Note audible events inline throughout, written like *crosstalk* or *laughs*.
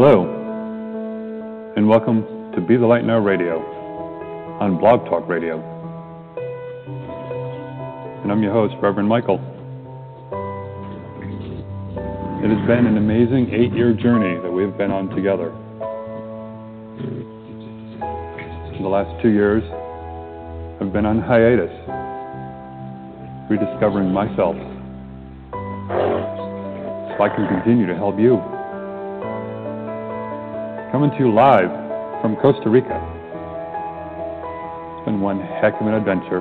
Hello, and welcome to Be the Light Now Radio on Blog Talk Radio. And I'm your host, Reverend Michael. It has been an amazing eight year journey that we've been on together. In The last two years I've been on hiatus, rediscovering myself so I can continue to help you. Coming to you live from Costa Rica. It's been one heck of an adventure.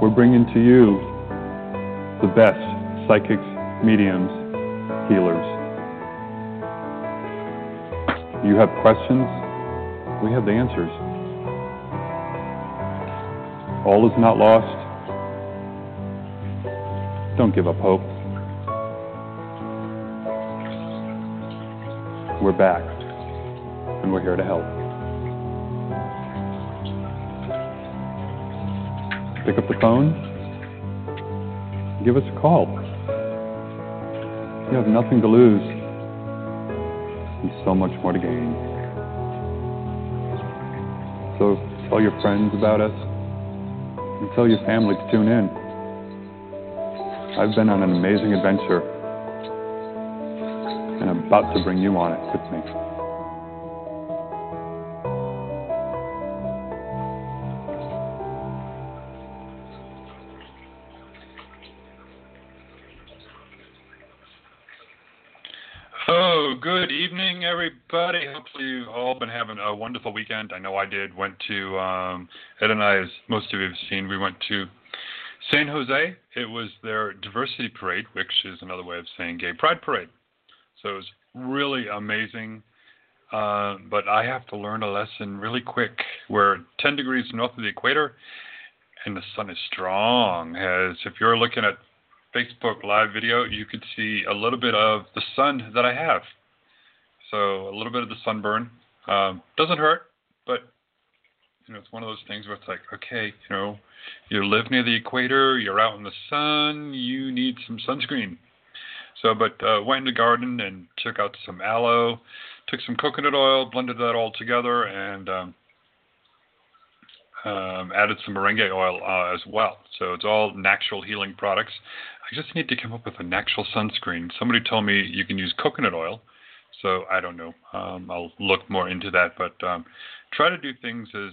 We're bringing to you the best psychics, mediums, healers. You have questions, we have the answers. All is not lost. Don't give up hope. We're back, and we're here to help. Pick up the phone, give us a call. You have nothing to lose and so much more to gain. So tell your friends about us and tell your family to tune in. I've been on an amazing adventure about to bring you on it with me. Oh, good evening, everybody. Hopefully, you've all been having a wonderful weekend. I know I did. Went to um, Ed and I, as most of you have seen, we went to San Jose. It was their diversity parade, which is another way of saying gay pride parade. So it was really amazing. Uh, but I have to learn a lesson really quick. We're 10 degrees north of the equator, and the sun is strong. As if you're looking at Facebook live video, you could see a little bit of the sun that I have. So a little bit of the sunburn um, doesn't hurt, but you know it's one of those things where it's like, okay, you know, you live near the equator, you're out in the sun, you need some sunscreen. So, but uh, went in the garden and took out some aloe, took some coconut oil, blended that all together, and um, um, added some moringa oil uh, as well. So it's all natural healing products. I just need to come up with a natural sunscreen. Somebody told me you can use coconut oil, so I don't know. Um, I'll look more into that, but um, try to do things as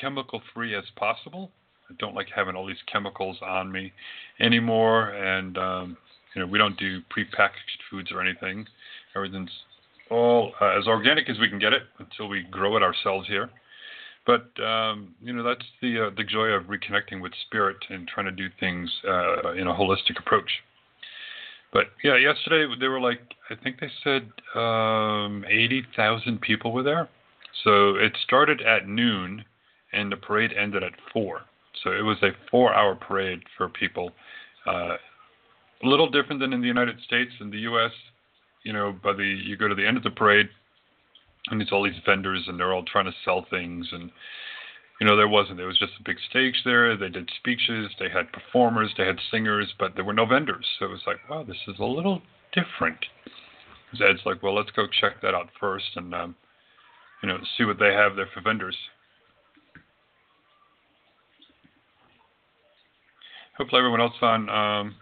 chemical free as possible. I don't like having all these chemicals on me anymore, and um, you know we don't do prepackaged foods or anything. Everything's all uh, as organic as we can get it until we grow it ourselves here. But um, you know that's the uh, the joy of reconnecting with spirit and trying to do things uh, in a holistic approach. But yeah, yesterday they were like I think they said um, eighty thousand people were there. So it started at noon, and the parade ended at four. So it was a four-hour parade for people. Uh, a little different than in the United States. In the U.S., you know, by the you go to the end of the parade, and it's all these vendors and they're all trying to sell things and you know there wasn't. There was just a big stage there. They did speeches. They had performers. They had singers but there were no vendors. So it was like wow this is a little different. Ed's like well let's go check that out first and um, you know see what they have there for vendors. Hopefully everyone else on um,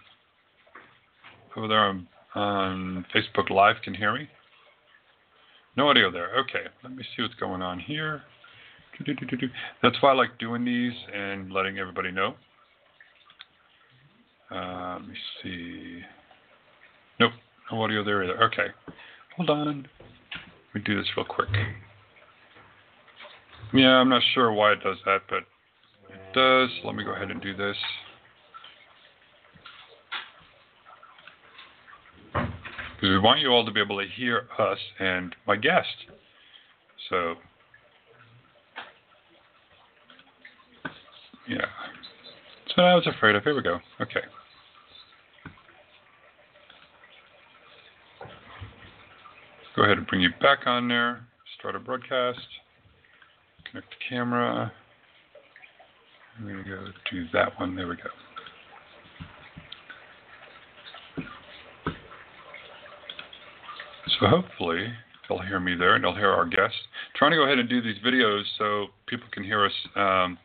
over there on, on Facebook Live can hear me no audio there. Okay, let me see what's going on here. That's why I like doing these and letting everybody know. Uh, let me see. Nope, no audio there either. Okay, hold on. Let me do this real quick. Yeah, I'm not sure why it does that, but it does. Let me go ahead and do this. Because we want you all to be able to hear us and my guest. So, yeah. So I was afraid of. Here we go. Okay. Go ahead and bring you back on there. Start a broadcast. Connect the camera. I'm going to go to that one. There we go. So hopefully they'll hear me there and they'll hear our guests. trying to go ahead and do these videos so people can hear us um,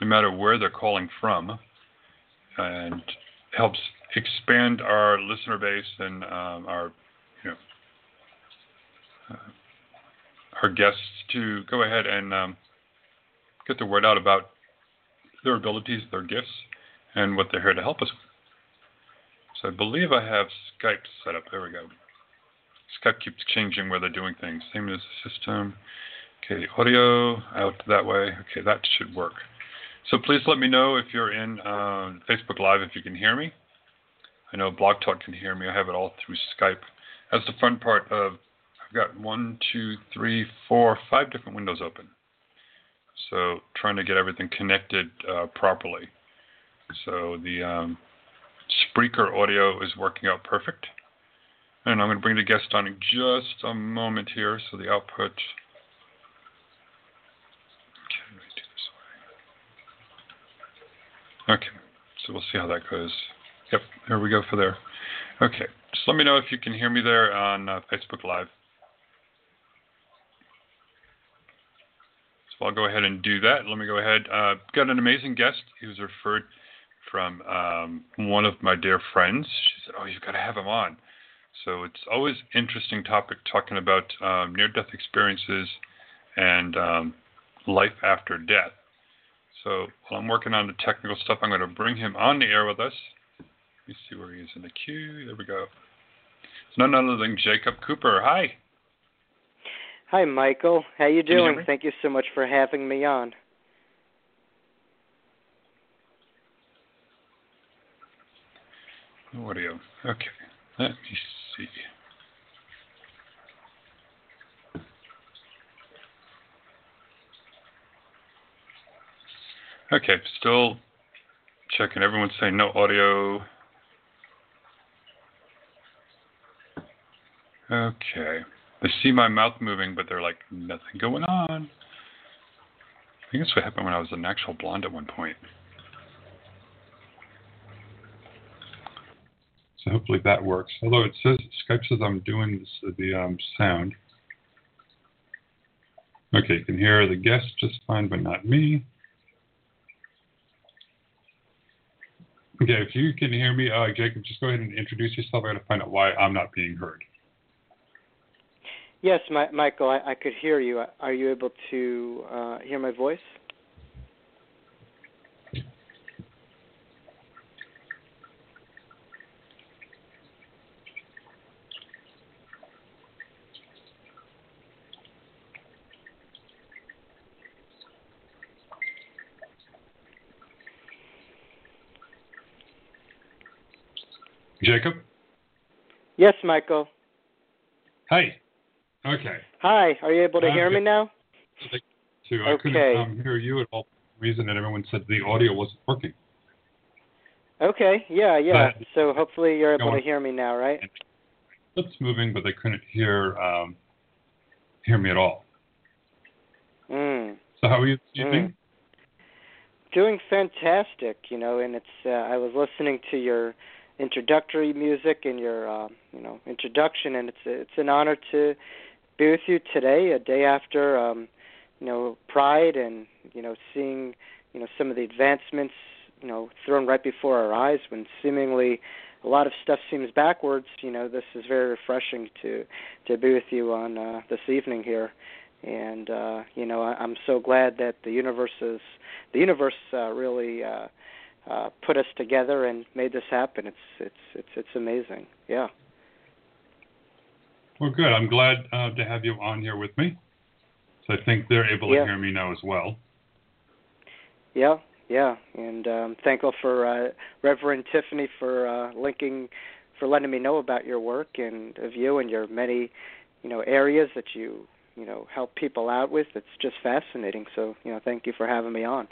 no matter where they're calling from, and helps expand our listener base and um, our you know uh, our guests to go ahead and um, get the word out about their abilities, their gifts, and what they're here to help us with. So I believe I have Skype set up. There we go. Skype keeps changing where they're doing things. Same as the system. Okay, audio out that way. Okay, that should work. So please let me know if you're in uh, Facebook Live if you can hear me. I know Blog Talk can hear me. I have it all through Skype. That's the fun part of I've got one, two, three, four, five different windows open. So trying to get everything connected uh, properly. So the um, Spreaker audio is working out perfect. And I'm going to bring the guest on in just a moment here. So the output. Okay, so we'll see how that goes. Yep, here we go for there. Okay, just let me know if you can hear me there on uh, Facebook Live. So I'll go ahead and do that. Let me go ahead. Uh, got an amazing guest. He was referred from um, one of my dear friends. She said, "Oh, you've got to have him on." So it's always interesting topic talking about um, near-death experiences and um, life after death. So while I'm working on the technical stuff, I'm going to bring him on the air with us. Let me see where he is in the queue. There we go. It's none other than Jacob Cooper. Hi. Hi, Michael. How you doing? You Thank you so much for having me on. Audio. Okay. Let me see. Okay, still checking. Everyone's saying no audio. Okay. They see my mouth moving, but they're like, nothing going on. I think that's what happened when I was an actual blonde at one point. So hopefully that works. Although it says Skype says I'm doing this, the um, sound. Okay, you can hear the guest just fine, but not me. Okay, if you can hear me, uh, Jacob, just go ahead and introduce yourself. I got to find out why I'm not being heard. Yes, my, Michael, I, I, could hear you. Are you able to uh, hear my voice? Jacob? Yes, Michael. Hi. Okay. Hi. Are you able to hear me now? I okay. couldn't um, hear you at all. Reason that everyone said the audio wasn't working. Okay. Yeah. Yeah. But, so hopefully you're able to hear me now, right? Lips moving, but they couldn't hear um, hear me at all. Mm. So how are you this evening? Mm. Doing fantastic, you know, and it's uh, I was listening to your introductory music and your uh, you know introduction, and it's it's an honor to be with you today, a day after um, you know Pride, and you know seeing you know some of the advancements you know thrown right before our eyes when seemingly a lot of stuff seems backwards. You know this is very refreshing to to be with you on uh, this evening here and uh, you know I, I'm so glad that the universe is the universe uh, really uh, uh, put us together and made this happen. It's it's it's it's amazing. Yeah. Well, good. I'm glad uh, to have you on here with me. So I think they're able yeah. to hear me now as well. Yeah, yeah, and um, thankful for uh, Reverend Tiffany for uh, linking, for letting me know about your work and of you and your many, you know, areas that you you know help people out with. It's just fascinating. So you know, thank you for having me on.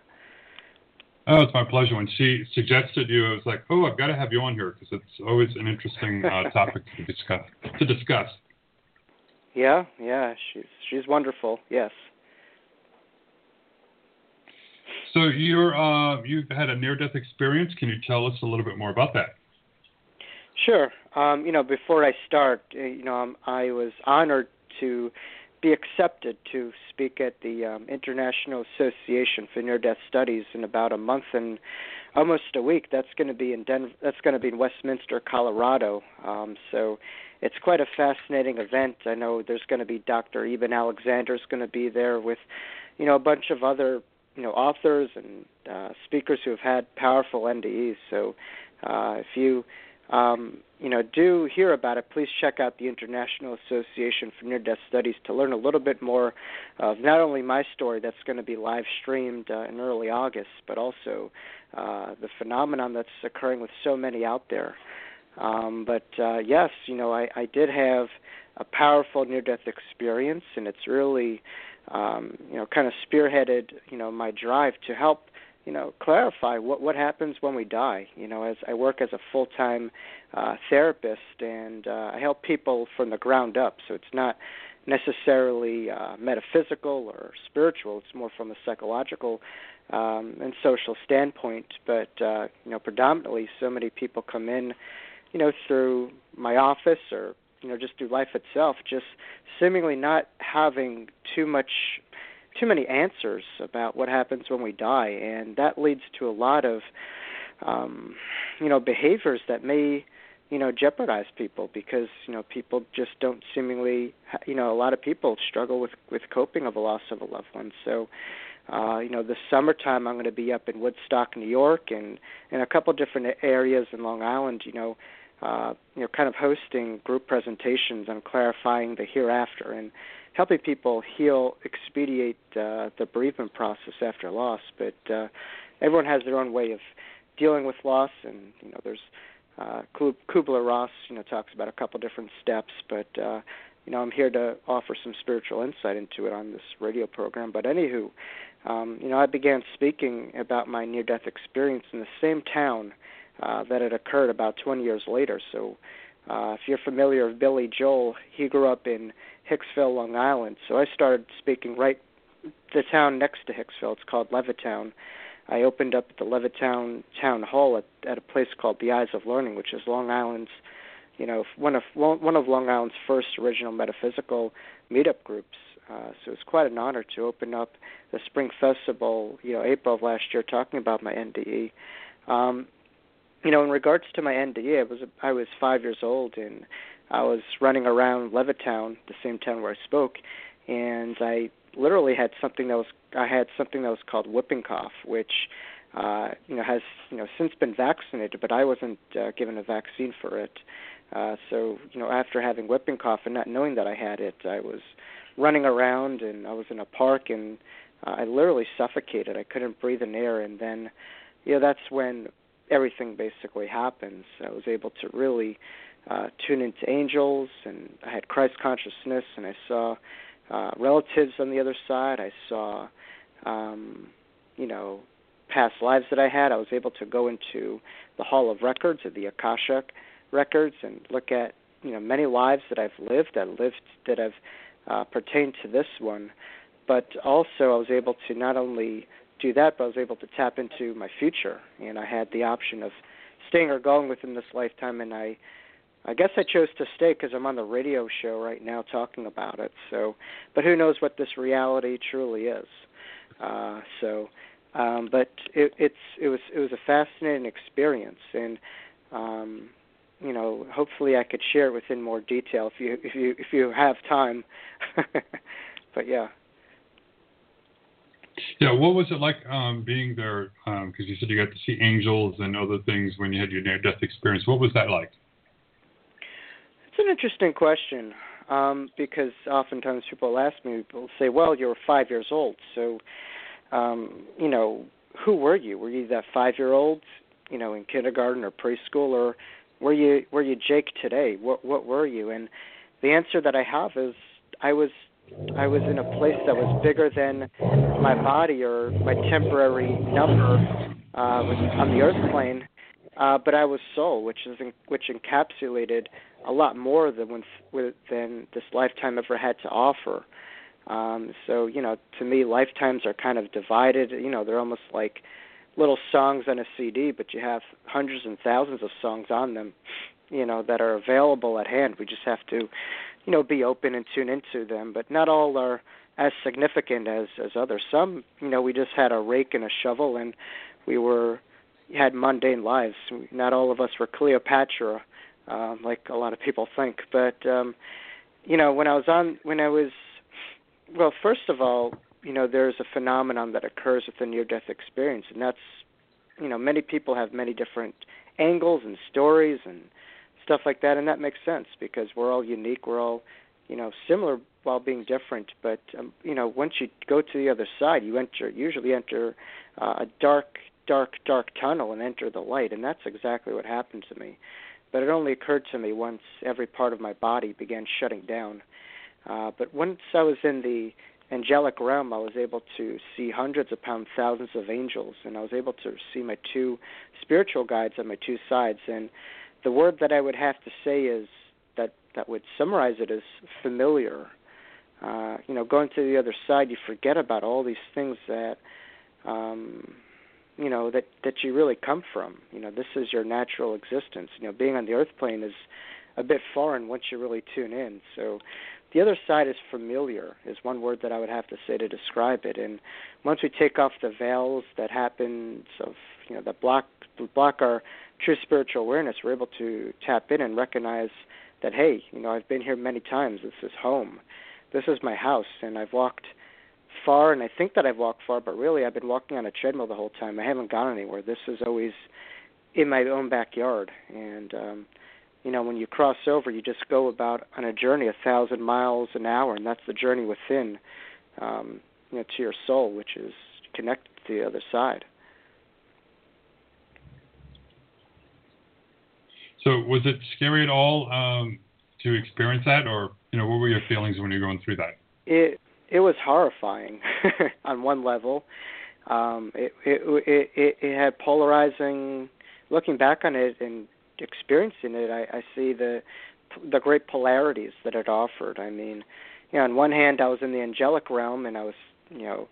Oh, it's my pleasure. When she suggested you, I was like, oh, I've got to have you on here because it's always an interesting uh, *laughs* topic to discuss. To discuss. Yeah, yeah, she's she's wonderful. Yes. So you're uh, you've had a near-death experience. Can you tell us a little bit more about that? Sure. Um, you know, before I start, uh, you know, um, I was honored to be accepted to speak at the um, International Association for Near Death Studies in about a month and almost a week. That's going to be in Denver. That's going to be in Westminster, Colorado. Um, so it's quite a fascinating event. I know there's going to be Dr. Eben is going to be there with, you know, a bunch of other you know authors and uh, speakers who have had powerful NDEs. So uh, if you um, you know, do hear about it, please check out the International Association for Near Death Studies to learn a little bit more of not only my story that's going to be live streamed uh, in early August, but also uh, the phenomenon that's occurring with so many out there. Um, but uh, yes, you know, I, I did have a powerful near-death experience, and it's really, um, you know, kind of spearheaded, you know, my drive to help you know clarify what what happens when we die. You know as i work as a full time uh therapist and uh i help people from the ground up. So it's not necessarily uh metaphysical or spiritual. It's more from a psychological um and social standpoint. But uh you know predominantly so many people come in you know through my office or you know just through life itself just seemingly not having too much too many answers about what happens when we die, and that leads to a lot of um, you know behaviors that may you know jeopardize people because you know people just don't seemingly you know a lot of people struggle with with coping of a loss of a loved one. So uh you know this summertime i'm going to be up in woodstock new york and in a couple different areas in long island you know uh you know kind of hosting group presentations on clarifying the hereafter. And helping people heal, expedite uh, the bereavement process after loss. But uh, everyone has their own way of dealing with loss, and you know, there's uh, Kubler Ross, you know, talks about a couple different steps, but uh, you know, I'm here to offer some spiritual insight into it on this radio program. But anywho, um, you know, I began speaking about my near-death experience in the same town uh, that had occurred about 20 years later. So, uh, if you're familiar with Billy Joel, he grew up in Hicksville, Long Island. So I started speaking right the town next to Hicksville. It's called Levittown. I opened up at the Levittown Town Hall at, at a place called the Eyes of Learning, which is Long Island's, you know, one of one of Long Island's first original metaphysical meetup groups. Uh, so it's quite an honor to open up the Spring Festival, you know, April of last year, talking about my NDE. Um, you know, in regards to my NDE, I was I was five years old, and I was running around Levittown, the same town where I spoke, and I literally had something that was I had something that was called whooping cough, which uh, you know has you know since been vaccinated, but I wasn't uh, given a vaccine for it. Uh, so you know after having whooping cough and not knowing that I had it, I was running around and I was in a park and uh, I literally suffocated. I couldn't breathe in air, and then you know that's when everything basically happens. I was able to really uh, tune into angels, and I had Christ consciousness, and I saw uh, relatives on the other side. I saw, um, you know, past lives that I had. I was able to go into the Hall of Records or the Akasha records and look at, you know, many lives that I've lived, that lived that have uh, pertained to this one. But also, I was able to not only do that, but I was able to tap into my future, and I had the option of staying or going within this lifetime, and I I guess I chose to stay because I'm on the radio show right now talking about it. So, but who knows what this reality truly is? Uh, so, um, but it, it's it was it was a fascinating experience, and um, you know, hopefully I could share it within more detail if you if you if you have time. *laughs* but yeah. Yeah, what was it like um, being there? Because um, you said you got to see angels and other things when you had your near-death experience. What was that like? It's an interesting question um, because oftentimes people ask me, people say, "Well, you're five years old, so um, you know, who were you? Were you that five-year-old, you know, in kindergarten or preschool, or were you were you Jake today? What what were you?" And the answer that I have is, I was I was in a place that was bigger than my body or my temporary number uh, on the earth plane, uh, but I was soul, which is in, which encapsulated a lot more than when, than this lifetime ever had to offer. Um, so you know, to me, lifetimes are kind of divided. You know, they're almost like little songs on a CD, but you have hundreds and thousands of songs on them. you know that are available at hand. We just have to, you know, be open and tune into them. But not all are as significant as as others. Some, you know, we just had a rake and a shovel, and we were had mundane lives. Not all of us were Cleopatra, uh, like a lot of people think. But um, you know, when I was on, when I was, well, first of all, you know, there's a phenomenon that occurs with the near-death experience, and that's, you know, many people have many different angles and stories and stuff like that, and that makes sense because we're all unique. We're all, you know, similar while being different. But um, you know, once you go to the other side, you enter usually enter uh, a dark, dark, dark tunnel and enter the light, and that's exactly what happened to me. But it only occurred to me once every part of my body began shutting down. Uh, but once I was in the angelic realm, I was able to see hundreds upon thousands of angels, and I was able to see my two spiritual guides on my two sides. And the word that I would have to say is that that would summarize it as familiar. Uh, you know, going to the other side, you forget about all these things that, um, you know, that that you really come from. You know, this is your natural existence. You know, being on the earth plane is a bit foreign once you really tune in. So, the other side is familiar. Is one word that I would have to say to describe it. And once we take off the veils that happens of you know that block block our true spiritual awareness, we're able to tap in and recognize that hey, you know, I've been here many times. This is home. This is my house, and I've walked far, and I think that I've walked far, but really I've been walking on a treadmill the whole time. I haven't gone anywhere. This is always in my own backyard, and um, you know, when you cross over, you just go about on a journey a thousand miles an hour, and that's the journey within, um, you know, to your soul, which is connected to the other side. So was it scary at all um, to experience that, or you know, what were your feelings when you were going through that? It it was horrifying *laughs* on one level. Um, it, it it it had polarizing. Looking back on it and experiencing it, I, I see the the great polarities that it offered. I mean, you know, on one hand, I was in the angelic realm, and I was, you know,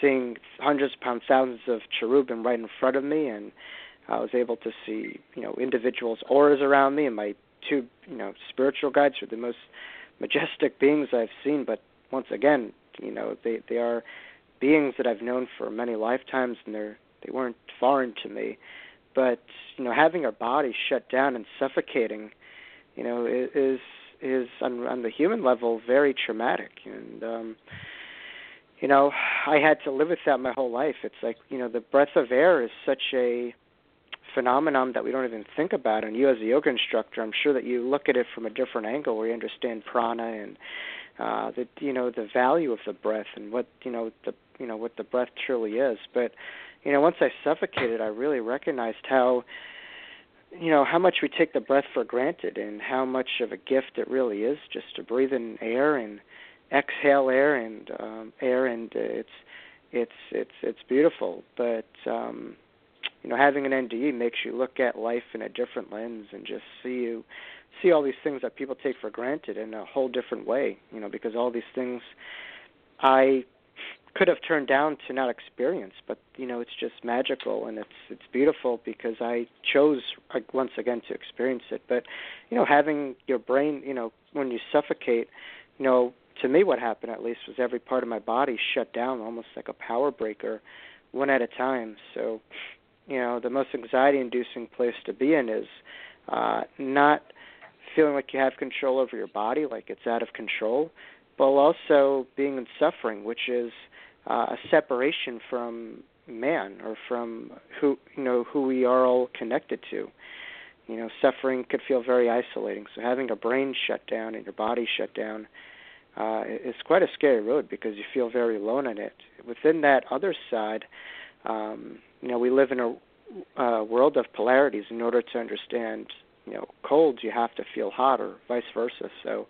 seeing hundreds upon thousands of cherubim right in front of me, and I was able to see, you know, individuals' auras around me, and my two, you know, spiritual guides were the most majestic beings I've seen. But once again, you know, they they are beings that I've known for many lifetimes, and they're they weren't foreign to me. But you know, having our body shut down and suffocating, you know, is is on on the human level very traumatic. And um, you know, I had to live with that my whole life. It's like you know, the breath of air is such a phenomenon that we don't even think about. And you, as a yoga instructor, I'm sure that you look at it from a different angle, where you understand prana and uh, the you know the value of the breath and what you know the you know what the breath truly is. But you know, once I suffocated, I really recognized how you know how much we take the breath for granted and how much of a gift it really is just to breathe in air and exhale air and um air and it's it's it's it's beautiful but um you know, having an NDE makes you look at life in a different lens and just see you see all these things that people take for granted in a whole different way. You know, because all these things I could have turned down to not experience, but you know, it's just magical and it's it's beautiful because I chose once again to experience it. But you know, having your brain, you know, when you suffocate, you know, to me what happened at least was every part of my body shut down almost like a power breaker one at a time. So you know the most anxiety inducing place to be in is uh not feeling like you have control over your body like it's out of control but also being in suffering which is uh, a separation from man or from who you know who we are all connected to. You know suffering could feel very isolating so having a brain shut down and your body shut down uh is quite a scary road because you feel very alone in it. Within that other side um you know we live in a uh, world of polarities. In order to understand, you know, cold, you have to feel hot, or vice versa. So,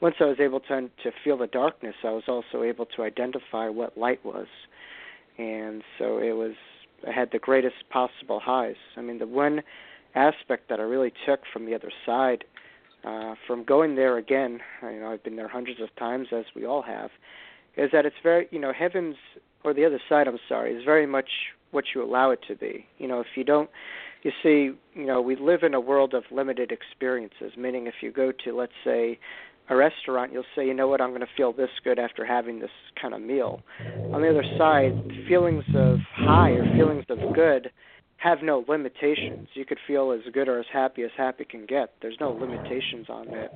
once I was able to to feel the darkness, I was also able to identify what light was, and so it was. I had the greatest possible highs. I mean, the one aspect that I really took from the other side, uh, from going there again, you know, I've been there hundreds of times, as we all have, is that it's very, you know, heaven's or the other side, I'm sorry, is very much what you allow it to be. You know, if you don't, you see, you know, we live in a world of limited experiences. Meaning, if you go to, let's say, a restaurant, you'll say, you know what, I'm going to feel this good after having this kind of meal. On the other side, feelings of high or feelings of good have no limitations. You could feel as good or as happy as happy can get. There's no limitations on it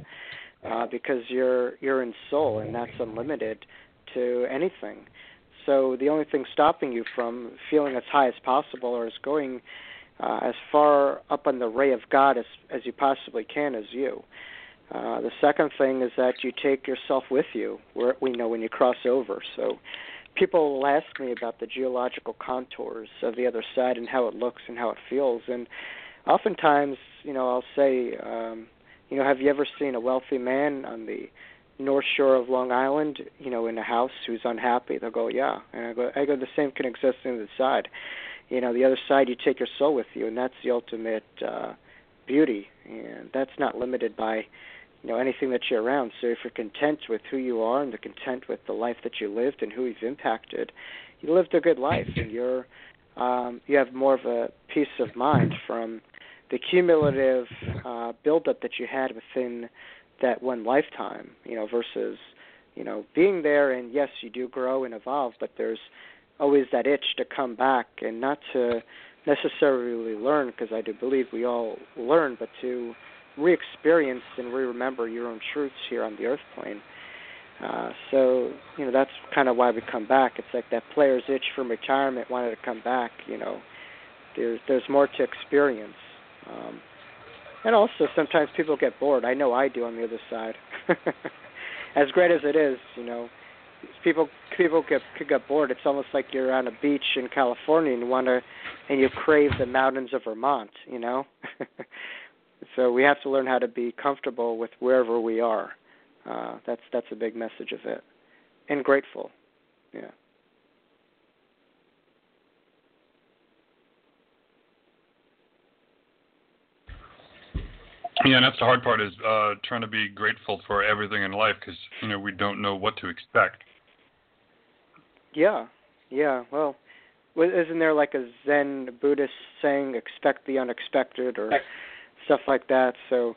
uh, because you're you're in soul, and that's unlimited to anything. So the only thing stopping you from feeling as high as possible or as going uh, as far up on the ray of God as as you possibly can is you. Uh, the second thing is that you take yourself with you. Where we know when you cross over. So people will ask me about the geological contours of the other side and how it looks and how it feels. And oftentimes, you know, I'll say, um, you know, have you ever seen a wealthy man on the North Shore of Long Island, you know, in a house who's unhappy? They'll go, yeah. And I go, I go, the same can exist on the other side. You know, the other side, you take your soul with you, and that's the ultimate uh, beauty, and that's not limited by you know anything that you're around. So if you're content with who you are and the content with the life that you lived and who you've impacted, you lived a good life, and you're um, you have more of a peace of mind from the cumulative uh, buildup that you had within that one lifetime. You know, versus you know being there and yes, you do grow and evolve, but there's always that itch to come back and not to necessarily learn because I do believe we all learn, but to re-experience and re-remember your own truths here on the earth plane. Uh, so you know that's kind of why we come back. It's like that player's itch from retirement wanted to come back. You know, there's there's more to experience, um, and also sometimes people get bored. I know I do on the other side. *laughs* as great as it is, you know, people people get could get bored. It's almost like you're on a beach in California and you want to, and you crave the mountains of Vermont. You know. *laughs* So we have to learn how to be comfortable with wherever we are. Uh, that's that's a big message of it, and grateful. Yeah. Yeah, and that's the hard part is uh, trying to be grateful for everything in life because you know we don't know what to expect. Yeah, yeah. Well, isn't there like a Zen Buddhist saying, "Expect the unexpected," or stuff like that. So,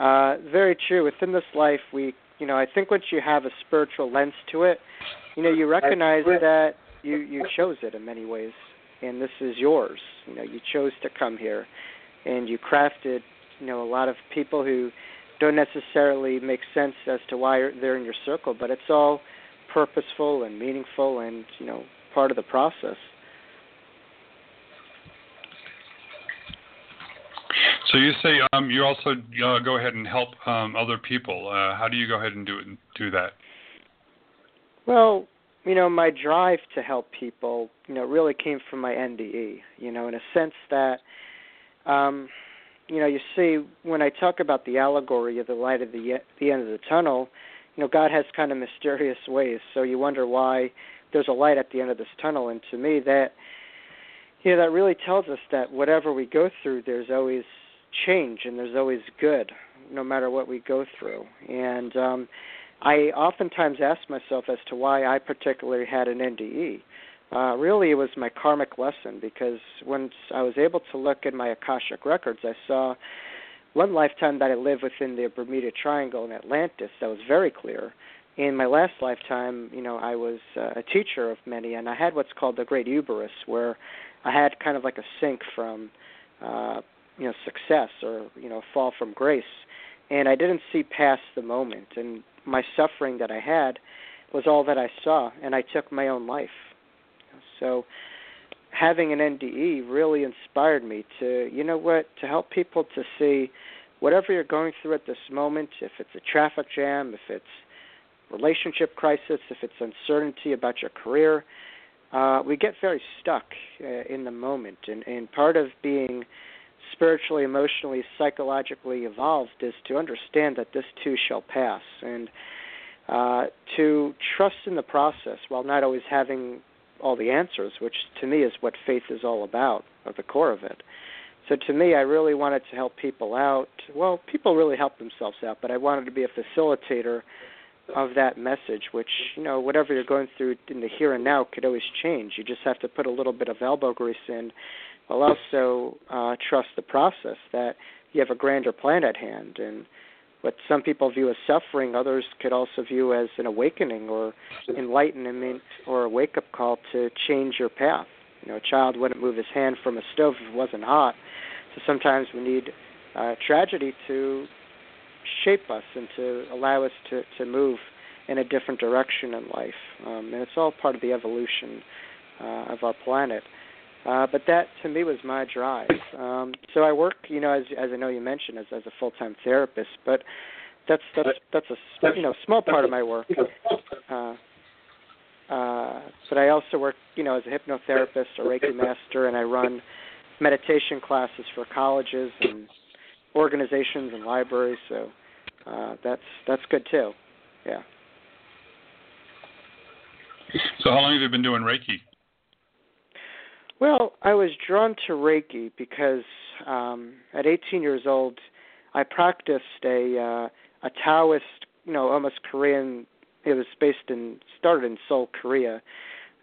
uh, very true. Within this life, we, you know, I think once you have a spiritual lens to it, you know, you recognize that you you chose it in many ways, and this is yours. You know, you chose to come here, and you crafted, you know, a lot of people who don't necessarily make sense as to why they're in your circle, but it's all purposeful and meaningful, and you know, part of the process. So you say um, you also uh, go ahead and help um, other people. Uh, how do you go ahead and do it, and do that? Well, you know, my drive to help people, you know, really came from my NDE. You know, in a sense that, um, you know, you see when I talk about the allegory of the light at the the end of the tunnel, you know, God has kind of mysterious ways. So you wonder why there's a light at the end of this tunnel, and to me that you know that really tells us that whatever we go through there's always change and there's always good no matter what we go through. And um i oftentimes ask myself as to why i particularly had an nde uh really it was my karmic lesson because once i was able to look at my akashic records i saw one lifetime that i lived within the bermuda triangle in atlantis that was very clear. In my last lifetime you know i was uh, a teacher of many and i had what's called the great hubris where i had kind of like a sink from uh you know success or you know fall from grace. And i didn't see past the moment and my suffering that i had was all that i saw and i took my own life so having an nde really inspired me to you know what to help people to see whatever you're going through at this moment if it's a traffic jam if it's relationship crisis if it's uncertainty about your career uh, we get very stuck uh, in the moment. And, and part of being spiritually, emotionally, psychologically evolved is to understand that this too shall pass. And uh, to trust in the process while not always having all the answers, which to me is what faith is all about, at the core of it. So to me, I really wanted to help people out. Well, people really help themselves out, but I wanted to be a facilitator of that message, which you know, whatever you're going through in the here and now could always change. You just have to put a little bit of elbow grease in, while also uh, trust the process that you have a grander plan at hand. And what some people view as suffering, others could also view as an awakening or enlightenment or a wake up call to change your path. You know, a child wouldn't move his hand from a stove if it wasn't hot. So sometimes we need uh, tragedy to shape us and to allow us to, to move in a different direction in life. Um, and it's all part of the evolution uh, of our planet. Uh, but that to me was my drive. Um, so I work, you know, as as I know you mentioned, as as a full time therapist. But that's that's that's a you know small part of my work. Uh, uh, but I also work, you know, as a hypnotherapist, a Reiki master, and I run meditation classes for colleges and organizations and libraries. So uh, that's that's good too. Yeah. So how long have you been doing Reiki? Well, I was drawn to Reiki because um, at 18 years old, I practiced a uh, a Taoist, you know, almost Korean. It was based in started in Seoul, Korea.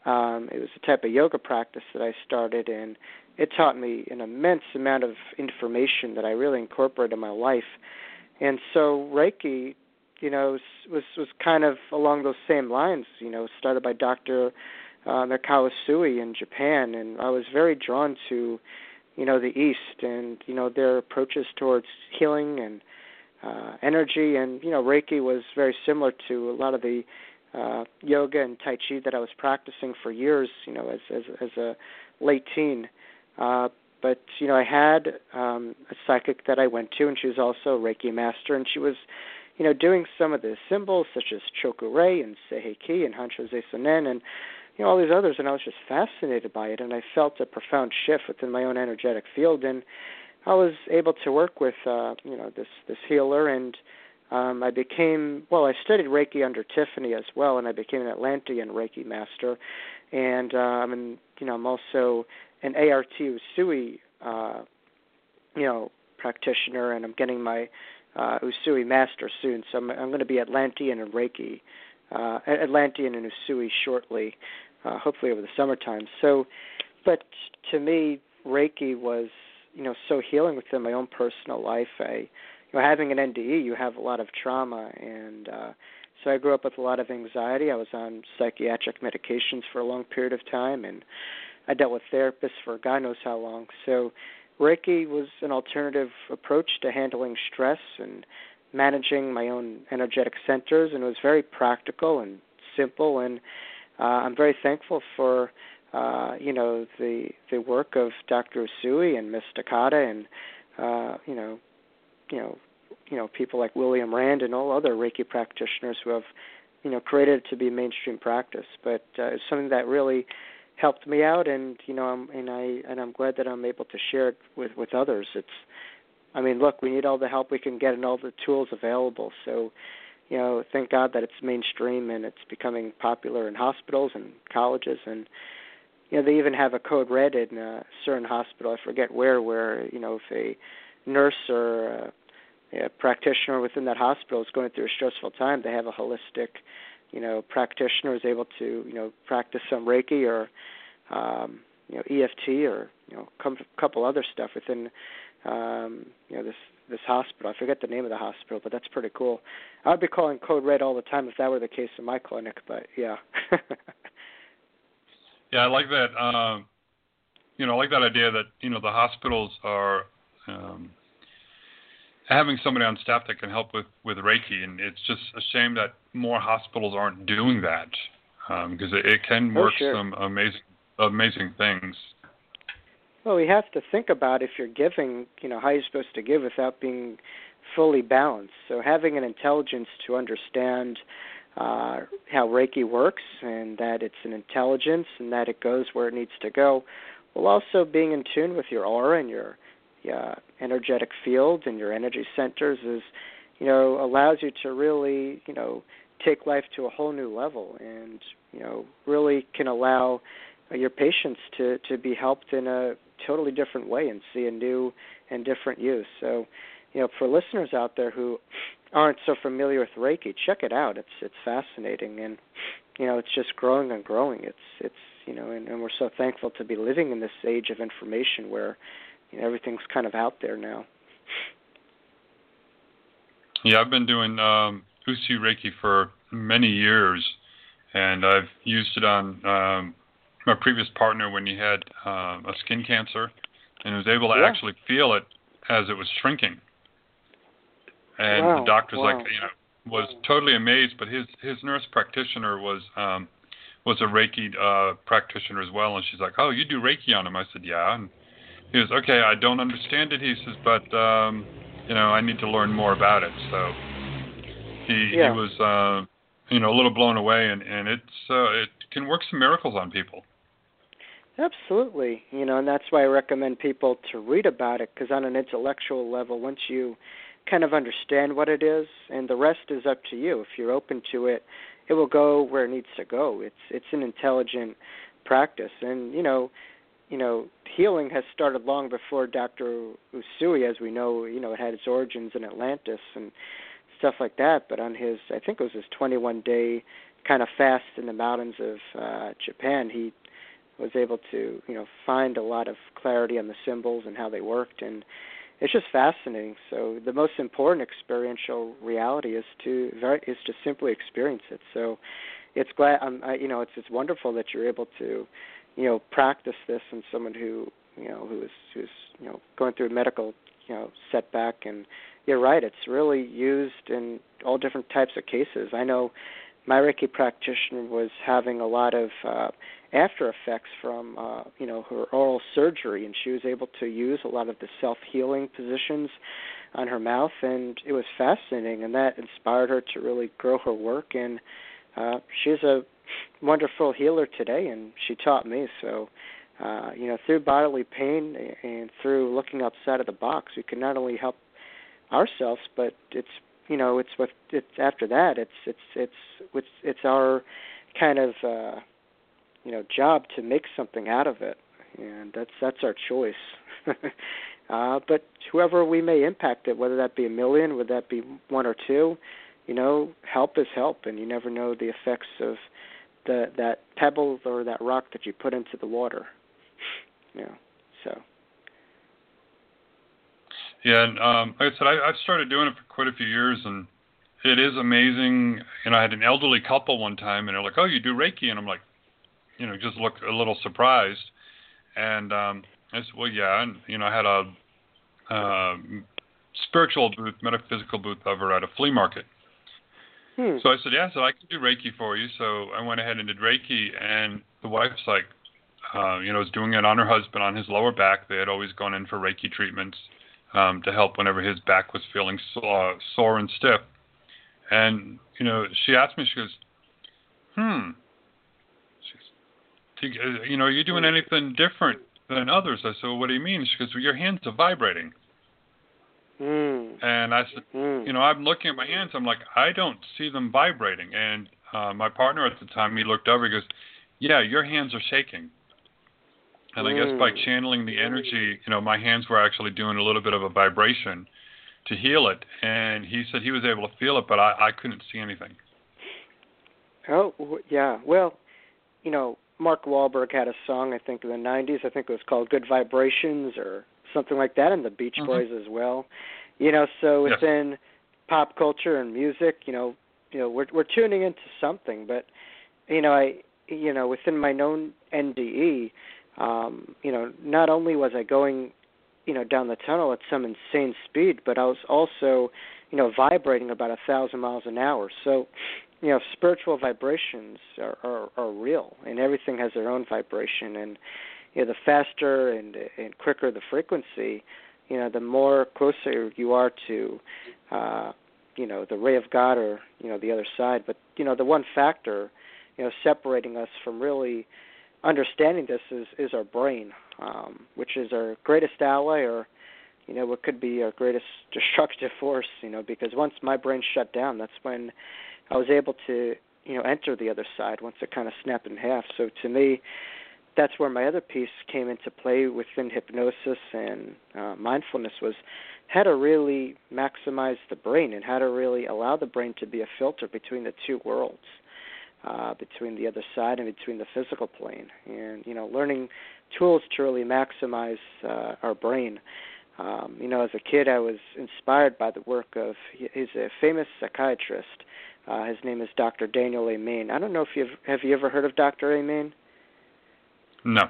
Um, it was a type of yoga practice that I started, and it taught me an immense amount of information that I really incorporated in my life. And so Reiki, you know, was was kind of along those same lines. You know, started by Dr. Uh, Mikao Usui in Japan, and I was very drawn to, you know, the East and you know their approaches towards healing and uh, energy, and you know, Reiki was very similar to a lot of the uh, yoga and Tai Chi that I was practicing for years. You know, as as as a late teen. Uh, but you know, I had um, a psychic that I went to, and she was also a Reiki master, and she was, you know, doing some of the symbols such as Choku and Seiheki and Hancho Sonen, and you know all these others, and I was just fascinated by it, and I felt a profound shift within my own energetic field, and I was able to work with, uh, you know, this this healer, and um, I became well. I studied Reiki under Tiffany as well, and I became an Atlantean Reiki master, and I'm in, you know I'm also an ART Usui, uh, you know, practitioner, and I'm getting my uh, Usui master soon. So I'm, I'm going to be Atlantean and Reiki, uh, Atlantean and Usui shortly, uh, hopefully over the summertime. So, but to me, Reiki was, you know, so healing within my own personal life. I, you know, having an NDE, you have a lot of trauma, and uh, so I grew up with a lot of anxiety. I was on psychiatric medications for a long period of time, and I dealt with therapists for God knows how long. So Reiki was an alternative approach to handling stress and managing my own energetic centers, and it was very practical and simple. And uh, I'm very thankful for uh, you know the the work of Dr. Usui and Miss Takata, and uh, you know you know you know people like William Rand and all other Reiki practitioners who have you know created it to be mainstream practice. But uh, it's something that really helped me out and you know I'm and I and I'm glad that I'm able to share it with with others. It's I mean, look, we need all the help we can get and all the tools available. So, you know, thank God that it's mainstream and it's becoming popular in hospitals and colleges. And you know, they even have a code red in a certain hospital, I forget where, where, you know, if a nurse or a, a practitioner within that hospital is going through a stressful time, they have a holistic you know practitioner is able to you know practice some Reiki or um, you know EFT or you know a couple other stuff within um, you know this this hospital. I forget the name of the hospital, but that's pretty cool. I'd be calling code red all the time if that were the case in my clinic, but yeah. *laughs* yeah, I like that. Um, you know, I like that idea that you know the hospitals are um, having somebody on staff that can help with with Reiki, and it's just a shame that more hospitals aren't doing that because um, it, it, can oh, work sure. some amazing amazing things. Well, we have to think about if you're giving, you know, how you're supposed to give without being fully balanced. So having an intelligence to understand uh, how Reiki works and that it's an intelligence and that it goes where it needs to go, while also being in tune with your aura and your uh, energetic field and your energy centers is, you know, allows you to really, you know, take life to a whole new level and, you know, really can allow your patients to to be helped in a totally different way and see a new and different use. So, you know, for listeners out there who aren't so familiar with Reiki, check it out. It's it's fascinating and you know it's just growing and growing. It's it's you know and, and we're so thankful to be living in this age of information where you know everything's kind of out there now. Yeah, I've been doing um, Usui Reiki for many years, and I've used it on um, my previous partner when he had uh, a skin cancer, and was able to yeah. actually feel it as it was shrinking. And wow. the doctor's wow. like, you know, was totally amazed. But his his nurse practitioner was um, was a Reiki uh, practitioner as well, and she's like, "Oh, you do Reiki on him?" I said, "Yeah." And he was, "Okay, I don't understand it." He says, "But um, you know, I need to learn more about it." So he yeah. he was uh, you know a little blown away, and and it's uh, it can work some miracles on people. Absolutely, you know, and that's why I recommend people to read about it because on an intellectual level, once you kind of understand what it is, and the rest is up to you. If you're open to it, it will go where it needs to go. It's it's an intelligent practice, and you know, you know, healing has started long before Dr. Usui, as we know. You know, it had its origins in Atlantis and stuff like that. But on his, I think it was his 21 day kind of fast in the mountains of uh, Japan, he was able to you know find a lot of clarity on the symbols and how they worked and it's just fascinating. So the most important experiential reality is to very is to simply experience it. So it's glad um, I, you know it's it's wonderful that you're able to you know practice this in someone who you know who is who's you know going through a medical you know setback. And you're right it's really used in all different types of cases. I know my Reiki practitioner was having a lot of uh, after effects from uh, you know her oral surgery, and she was able to use a lot of the self healing positions on her mouth, and it was fascinating, and that inspired her to really grow her work. And uh, she's a wonderful healer today, and she taught me so. Uh, you know, through bodily pain and through looking outside of the box, we can not only help ourselves, but it's you know it's what it's after that it's it's it's it's it's our kind of uh you know job to make something out of it and that's that's our choice *laughs* uh but whoever we may impact it whether that be a million whether that be one or two you know help is help and you never know the effects of the that pebble or that rock that you put into the water *laughs* you know so yeah, and um, like I said, I, I've started doing it for quite a few years, and it is amazing. You know, I had an elderly couple one time, and they're like, "Oh, you do Reiki?" And I'm like, you know, just look a little surprised. And um, I said, "Well, yeah." And you know, I had a uh, spiritual booth, metaphysical booth over at a flea market. Hmm. So I said, "Yeah." So I can do Reiki for you. So I went ahead and did Reiki, and the wife's like, uh, you know, was doing it on her husband on his lower back. They had always gone in for Reiki treatments um, to help whenever his back was feeling sore, sore and stiff. And you know, she asked me, she goes, "Hmm, you know, are you doing anything different than others?" I said, well, "What do you mean?" She goes, "Well, your hands are vibrating." Mm. And I said, mm. "You know, I'm looking at my hands. I'm like, I don't see them vibrating." And uh, my partner at the time, he looked over. He goes, "Yeah, your hands are shaking." And I guess by Mm. channeling the energy, you know, my hands were actually doing a little bit of a vibration to heal it. And he said he was able to feel it, but I, I couldn't see anything. Oh yeah. Well, you know, Mark Wahlberg had a song I think in the '90s. I think it was called "Good Vibrations" or something like that, and the Beach Mhm. Boys as well. You know, so Yes. within pop culture and music, you know, you know, we're we're tuning into something. But you know, I you know, within my known NDE, um, you know, not only was I going, you know, down the tunnel at some insane speed, but I was also, you know, vibrating about a thousand miles an hour. So, you know, spiritual vibrations are, are, are real, and everything has their own vibration. And you know, the faster and and quicker the frequency, you know, the more closer you are to, uh, you know, the ray of God or you know the other side. But you know, the one factor, you know, separating us from really understanding this is is our brain, um, which is our greatest ally, or you know, what could be our greatest *laughs* destructive force. You know, because once my brain shut down, that's when I was able to you know enter the other side. Once it kind of snapped in half. So to me, that's where my other piece came into play within hypnosis and uh, mindfulness was how to really maximize the brain and how to really allow the brain to be a filter between the two worlds, uh, between the other side and between the physical plane, and you know, learning tools to really maximize uh, our brain. Um, you know, as a kid, I was inspired by the work of he's a famous psychiatrist. Uh, his name is Dr. Daniel Amen. I don't know if you've have you ever heard of Dr. Amen. No.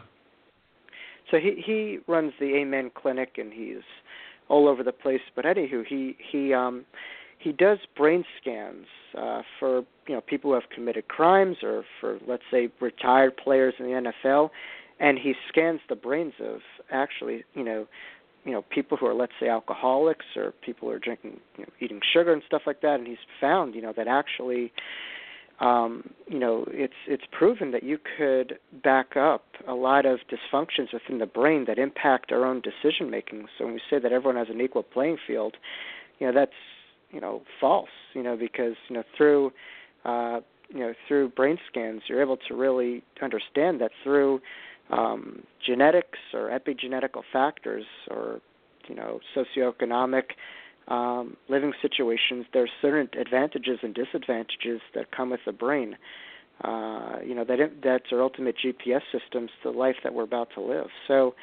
So he he runs the Amen Clinic, and he's all over the place. But anywho, he he um he does brain scans uh, for you know people who have committed crimes or for let's say retired players in the NFL, and he scans the brains of actually you know you know people who are let's say alcoholics or people who are drinking you know, eating sugar and stuff like that, and he's found you know that actually um, you know, it's it's proven that you could back up a lot of dysfunctions within the brain that impact our own decision making. So when we say that everyone has an equal playing field, you know, that's you know false. You know, because you know through uh, you know through brain scans, you're able to really understand that through um, genetics or epigenetical factors or you know socioeconomic um, living situations, there are certain advantages and disadvantages that come with the brain. Uh, you know that that's our ultimate GPS systems to the life that we're about to live. So,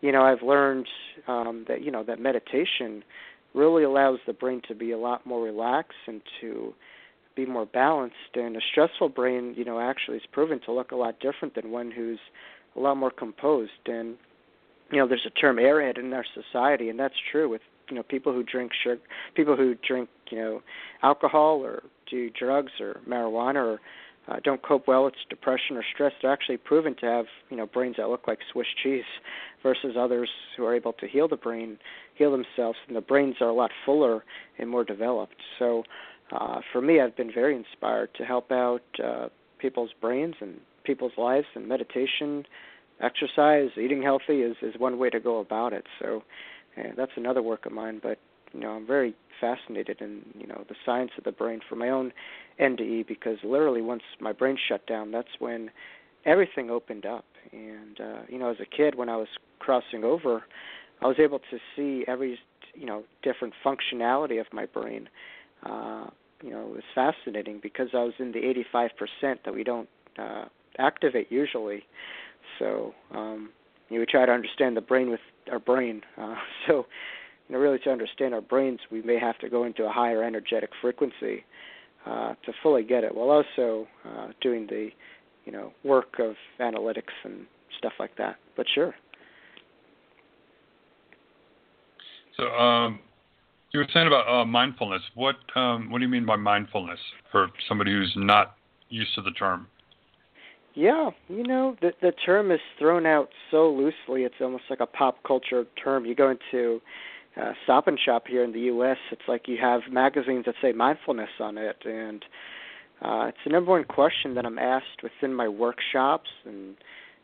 you know, I've learned um, that you know that meditation really allows the brain to be a lot more relaxed and to be more balanced. And a stressful brain, you know, actually is proven to look a lot different than one who's a lot more composed. And you know, there's a term airhead in our society, and that's true with you know people who drink sugar, people who drink you know alcohol or do drugs or marijuana or uh, don't cope well with depression or stress, they're actually proven to have you know brains that look like Swiss cheese, *laughs* versus others who are able to heal the brain, heal themselves, and the brains are a lot fuller and more developed. So, uh, for me, I've been very inspired to help out uh, people's brains and people's lives, and meditation, exercise, eating healthy is is one way to go about it. So, and that's another work of mine. But you know, I'm very fascinated in you know the science of the brain for my own NDE because literally once my brain shut down, that's when everything opened up. And uh, you know, as a kid, when I was crossing over, I was able to see every you know different functionality of my brain. Uh, you know, it was fascinating because I was in the 85% that we don't uh, activate usually. So um, you know, we try to understand the brain with our brain. *laughs* Uh, so, you know, really to understand our brains, we may have to go into a higher energetic frequency uh, to fully get it, while also uh, doing the, you know, work of analytics and stuff like that. But sure. So, um, you were saying about uh, mindfulness. What um, what do you mean by mindfulness for somebody who's not used to the term? Yeah, you know, the the term is thrown out so loosely. It's almost like a pop culture term. You go into uh, Stop and Shop here in the U.S. It's like you have magazines that say mindfulness on it, and uh, it's the number one question that I'm asked within my workshops and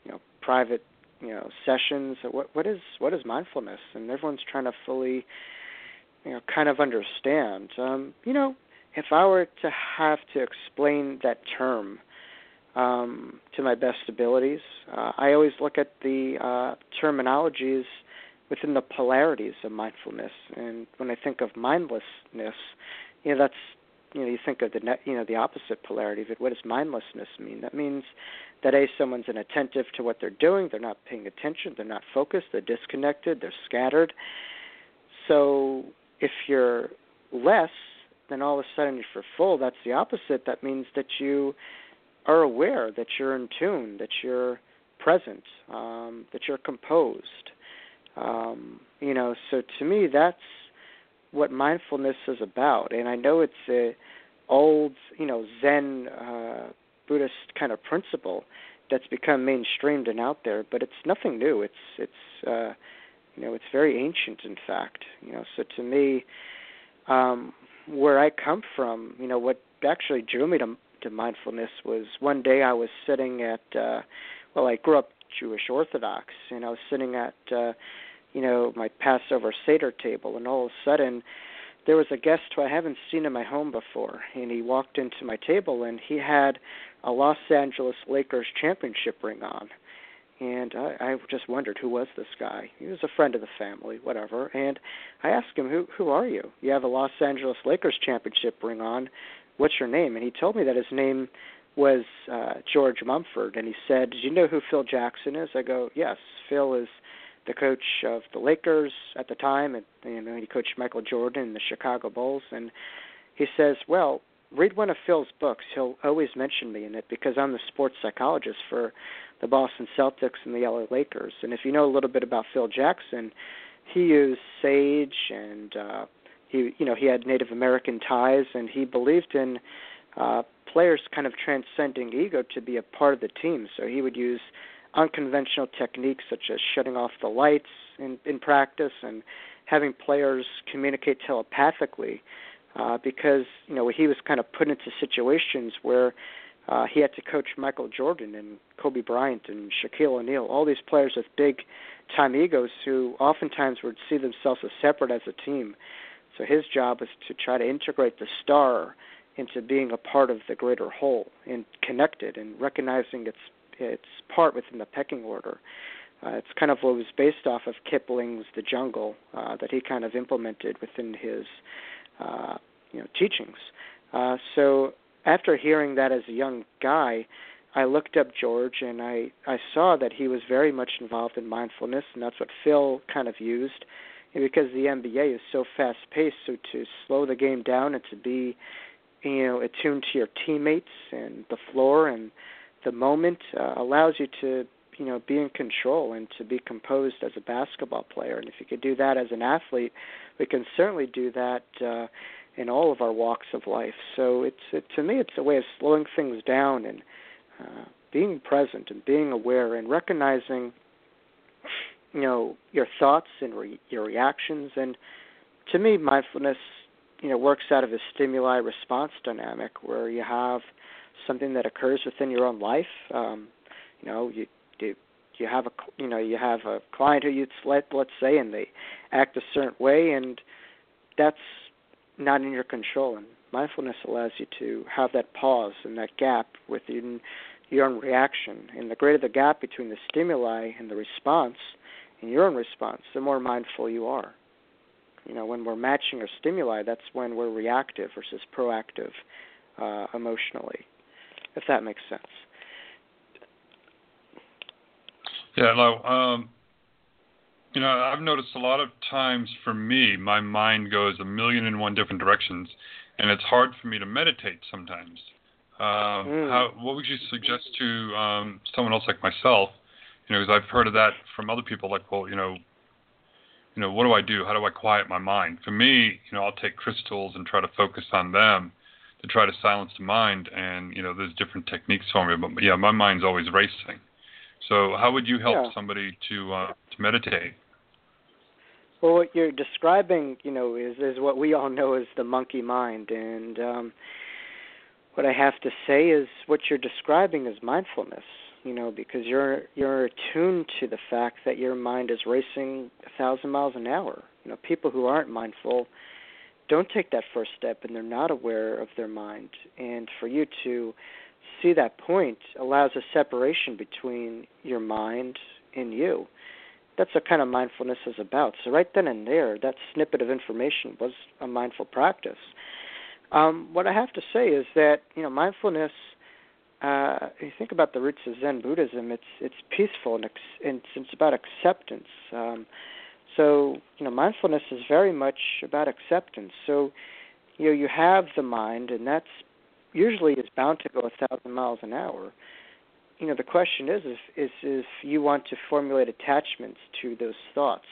you know private you know sessions. What what is what is mindfulness? And everyone's trying to fully you know kind of understand. Um, you know, if I were to have to explain that term um, to my best abilities. Uh, I always look at the uh, terminologies within the polarities of mindfulness, and when I think of mindlessness, you know that's you know you think of the net, you know the opposite polarity of it. What does mindlessness mean? That means that a someone's inattentive to what they're doing, they're not paying attention, they're not focused, they're disconnected, they're scattered. So if you're less, then all of a sudden if you're full. That's the opposite. That means that you are aware that you're in tune, that you're present, um, that you're composed. Um, you know, so to me, that's what mindfulness is about. And I know it's a old, you know, Zen uh, Buddhist kind of principle that's become mainstreamed and out there, but it's nothing new. It's it's uh, you know it's very ancient, in fact. You know, so to me, um, where I come from, you know, what actually drew me to to mindfulness was one day I was sitting at uh well I grew up Jewish Orthodox and I was sitting at uh you know my Passover Seder table and all of a sudden there was a guest who I haven't seen in my home before and he walked into my table and he had a Los Angeles Lakers championship ring on and I, I just wondered who was this guy. He was a friend of the family, whatever. And I asked him, "Who who are you? You have a Los Angeles Lakers championship ring on. What's your name?" And he told me that his name was uh, George Mumford, and he said, "Do you know who Phil Jackson is?" I go, "Yes, Phil is." the coach of the Lakers at the time, and you know he coached Michael Jordan and the Chicago Bulls. And he says, "Well, read one of Phil's books. He'll always mention me in it because I'm the sports psychologist for the Boston Celtics and the LA Lakers. And if you know a little bit about Phil Jackson, he used sage and uh he you know, he had Native American ties and he believed in uh players kind of transcending ego to be a part of the team. So he would use unconventional techniques such as shutting off the lights in in practice and having players communicate telepathically uh, because you know he was kind of put into situations where uh, he had to coach Michael Jordan and Kobe Bryant and Shaquille O'Neal, all these players with big time egos who oftentimes would see themselves as separate as a team. So his job was to try to integrate the star into being a part of the greater whole and connected and recognizing its its part within the pecking order. Uh, it's kind of what was based off of Kipling's The Jungle uh, that he kind of implemented within his uh, you know teachings. Uh, so after hearing that as a young guy, I looked up George and I I saw that he was very much involved in mindfulness, and that's what Phil kind of used. Because the NBA is so fast paced, so to slow the game down and to be, you know, attuned to your teammates and the floor and the moment uh, allows you to, you know, be in control and to be composed as a basketball player. And if you could do that as an athlete, we can certainly do that. Uh, in all of our walks of life. So it's it, to me it's a way of slowing things down and uh, being present and being aware and recognizing you know your thoughts and re- your reactions and to me mindfulness you know works out of a stimuli response dynamic where you have something that occurs within your own life um you know you you you have a you know you have a client who you let let's say and they act a certain way and that's not in your control. And mindfulness allows you to have that pause and that gap within your own reaction. And the greater the gap between the stimuli and the response, and your own response, the more mindful you are. You know, when we're matching our stimuli, that's when we're reactive versus proactive uh, emotionally, if that makes sense. Yeah, no, um, you know, I've noticed a lot of times for me, my mind goes a million and one different directions, and it's hard for me to meditate sometimes. Uh, mm. How? What would you suggest to um, someone else like myself? You know, because I've heard of that from other people. Like, well, you know, you know, what do I do? How do I quiet my mind? For me, you know, I'll take crystals and try to focus on them to try to silence the mind. And you know, there's different techniques for me. But yeah, my mind's always racing. So, how would you help yeah. somebody to uh, to meditate? Well, what you're describing, you know, is is what we all know as the monkey mind, and um, what I have to say is what you're describing is mindfulness. You know, because you're you're attuned to the fact that your mind is racing a thousand miles an hour. You know, people who aren't mindful don't take that first step, and they're not aware of their mind. And for you to see that point allows a separation between your mind and you that's what kind of mindfulness is about. So right then and there, that snippet of information was a mindful practice. Um, what I have to say is that you know mindfulness. Uh, you think about the roots of Zen Buddhism, it's it's peaceful and, and it's about acceptance. Um, so you know mindfulness is very much about acceptance. So you know you have the mind, and that's usually is bound to go a thousand miles an hour you know the question is if is if you want to formulate attachments to those thoughts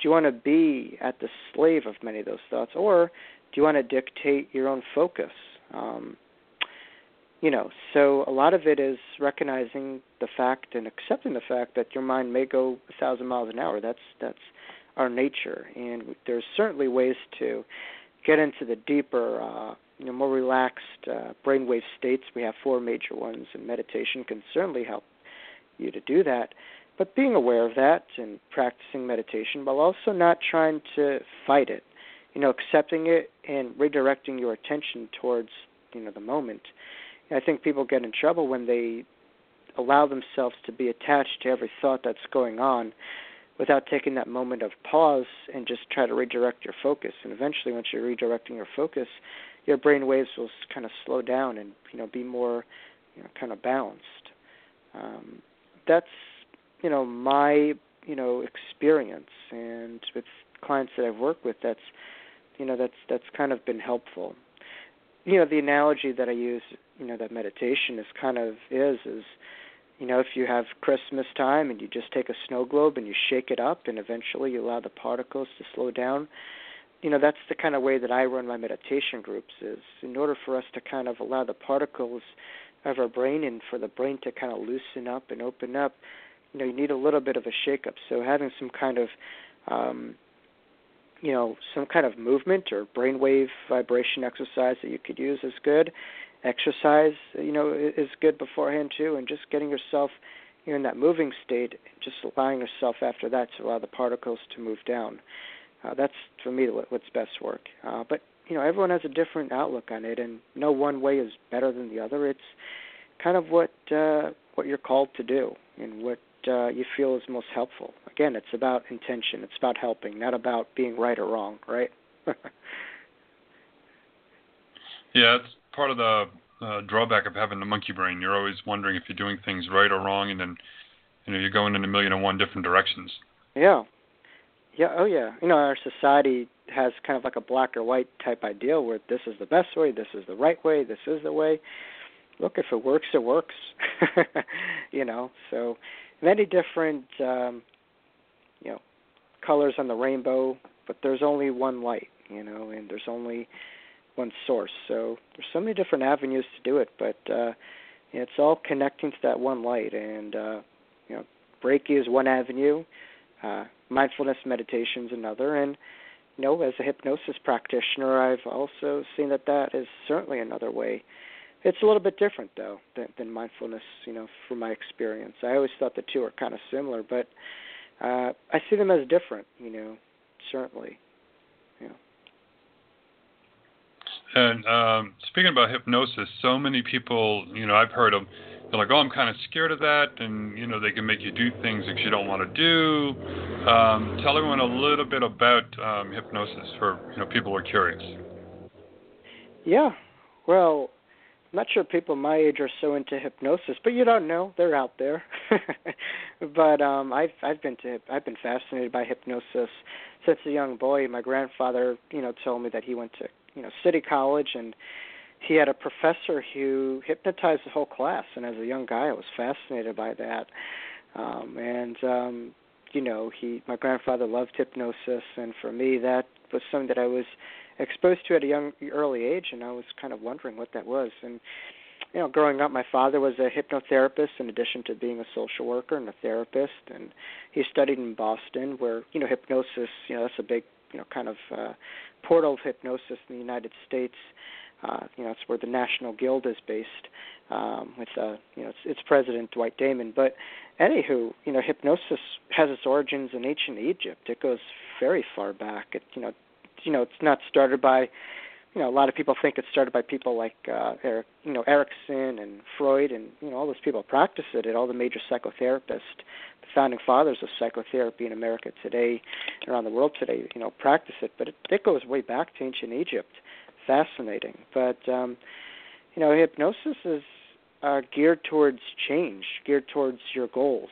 do you want to be at the slave of many of those thoughts or do you want to dictate your own focus um, you know so a lot of it is recognizing the fact and accepting the fact that your mind may go a thousand miles an hour that's that's our nature and there's certainly ways to get into the deeper uh, you know, more relaxed uh, brainwave states. We have four major ones, and meditation can certainly help you to do that. But being aware of that and practicing meditation while also not trying to fight it, you know, accepting it and redirecting your attention towards, you know, the moment. I think people get in trouble when they allow themselves to be attached to every thought that's going on without taking that moment of pause and just try to redirect your focus. And eventually, once you're redirecting your focus, your brain waves will kind of slow down and you know be more you know kind of balanced. Um, that's you know my you know experience, and with clients that I've worked with, that's you know that's that's kind of been helpful. You know the analogy that I use, you know that meditation is kind of is is you know if you have Christmas time and you just take a snow globe and you shake it up and eventually you allow the particles to slow down you know that's the kind of way that I run my meditation groups is in order for us to kind of allow the particles of our brain and for the brain to kind of loosen up and open up you know you need a little bit of a shake up so having some kind of um you know some kind of movement or brainwave vibration exercise that you could use is good exercise you know is good beforehand too and just getting yourself you know, in that moving state just allowing yourself after that to allow the particles to move down uh, that's for me what's best work. Uh, but you know, everyone has a different outlook on it, and no one way is better than the other. It's kind of what uh, what you're called to do and what uh, you feel is most helpful. Again, it's about intention. It's about helping, not about being right or wrong. Right. *laughs* yeah, it's part of the uh, drawback of having the monkey brain. You're always wondering if you're doing things right or wrong, and then you know you're going in a million and one different directions. Yeah, yeah, oh yeah. You know, our society has kind of like a black or white type ideal where this is the best way, this is the right way, this is the way. Look, if it works, it works. *laughs* you know, so many different um you know, colors on the rainbow, but there's only one light, you know, and there's only one source. So there's so many different avenues to do it, but uh it's all connecting to that one light and uh you know, Reiki is one avenue uh, mindfulness meditation is another, and you know, as a hypnosis practitioner, I've also seen that that is certainly another way. It's a little bit different though than, than mindfulness, you know, from my experience. I always thought the two are kind of similar, but uh, I see them as different, you know, certainly. Yeah. And um, speaking about hypnosis, so many people, you know, I've heard of they're like, oh, I'm kind of scared of that, and you know they can make you do things that you don't want to do. Um, tell everyone a little bit about um, hypnosis for you know people who are curious. Yeah, well, I'm not sure people my age are so into hypnosis, but you don't know they're out there. *laughs* but um, I've I've been to I've been fascinated by hypnosis since a young boy. My grandfather, you know, told me that he went to you know City College and he had a professor who hypnotized the whole class and as a young guy I was fascinated by that um and um you know he my grandfather loved hypnosis and for me that was something that I was exposed to at a young early age and I was kind of wondering what that was and you know growing up my father was a hypnotherapist in addition to being a social worker and a therapist and he studied in Boston where you know hypnosis you know that's a big you know kind of uh portal of hypnosis in the United States uh, you know, it's where the National Guild is based um, with uh, you know its, its president Dwight Damon. But anywho, you know, hypnosis has its origins in ancient Egypt. It goes very far back. It you know, you know, it's not started by you know, a lot of people think it started by people like uh, Eric, you know, Erikson and Freud, and you know, all those people practice it. And all the major psychotherapists, the founding fathers of psychotherapy in America today, around the world today, you know, practice it. But it, it goes way back to ancient Egypt fascinating. But um, you know, hypnosis is uh, geared towards change, geared towards your goals.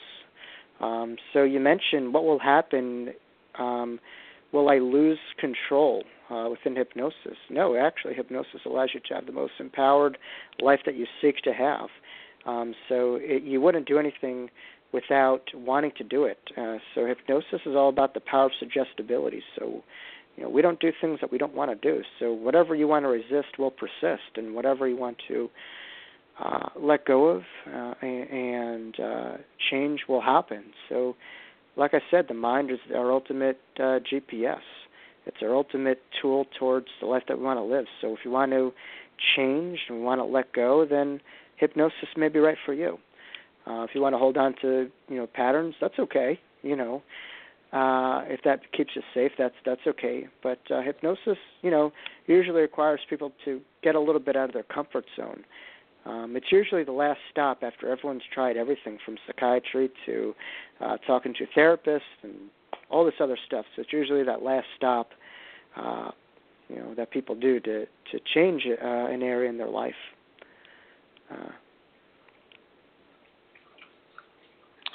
Um, so you mentioned what will happen. Um, will I lose control uh, within hypnosis? No, actually, hypnosis allows you to have the most empowered life that you seek to have. Um, so it, you wouldn't do anything without wanting to do it. Uh, so hypnosis is all about the power of suggestibility. So you know, we don't do things that we don't want to do. So whatever you want to resist will persist, and whatever you want to uh, let go of uh, and uh, change will happen. So, like I said, the mind is our ultimate uh, GPS. It's our ultimate tool towards the life that we want to live. So, if you want to change and want to let go, then hypnosis may be right for you. Uh, if you want to hold on to you know patterns, that's okay. You know, uh, if that keeps you safe, that's that's okay. But uh, hypnosis, you know, usually requires people to get a little bit out of their comfort zone. Um, it's usually the last stop after everyone's tried everything from psychiatry to uh, talking to therapists and all this other stuff. So it's usually that last stop, uh, you know, that people do to to change uh, an area in their life. Uh,